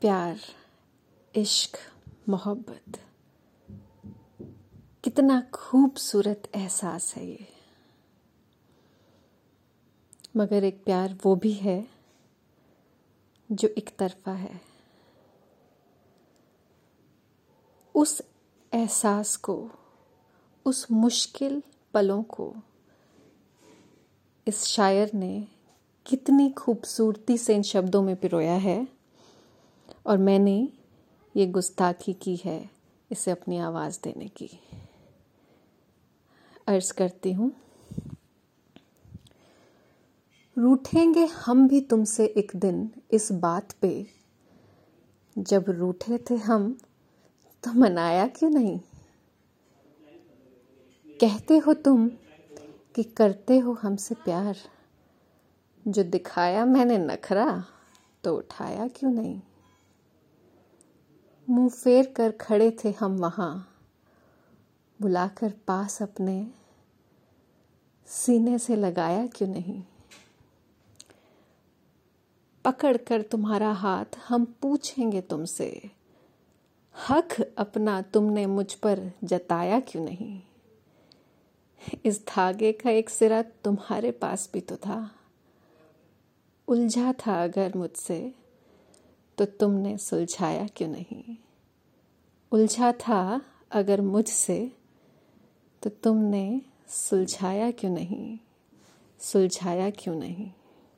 प्यार, इश्क, मोहब्बत। कितना खूबसूरत एहसास है ये। मगर एक प्यार वो भी है, जो एक तरफा है। उस एहसास को, उस मुश्किल पलों को, इस शायर ने कितनी खूबसूरती से इन शब्दों में पिरोया है। और मैंने ये गुस्ताखी की है इसे अपनी आवाज़ देने की। अर्ज़ करती हूँ, रूठेंगे हम भी तुमसे एक दिन इस बात पे। जब रूठे थे हम तो मनाया क्यों नहीं? कहते हो तुम कि करते हो हमसे प्यार। जो दिखाया मैंने नखरा तो उठाया क्यों नहीं? मुँह फेर कर खड़े थे हम वहाँ, बुलाकर पास अपने सीने से लगाया क्यों नहीं? पकड़ कर तुम्हारा हाथ हम पूछेंगे तुमसे, हक अपना तुमने मुझ पर जताया क्यों नहीं? इस धागे का एक सिरा तुम्हारे पास भी तो था, उलझा था अगर मुझसे। तो तुमने सुलझाया क्यों नहीं? उलझा था अगर मुझसे तो तुमने सुलझाया क्यों नहीं? सुलझाया क्यों नहीं?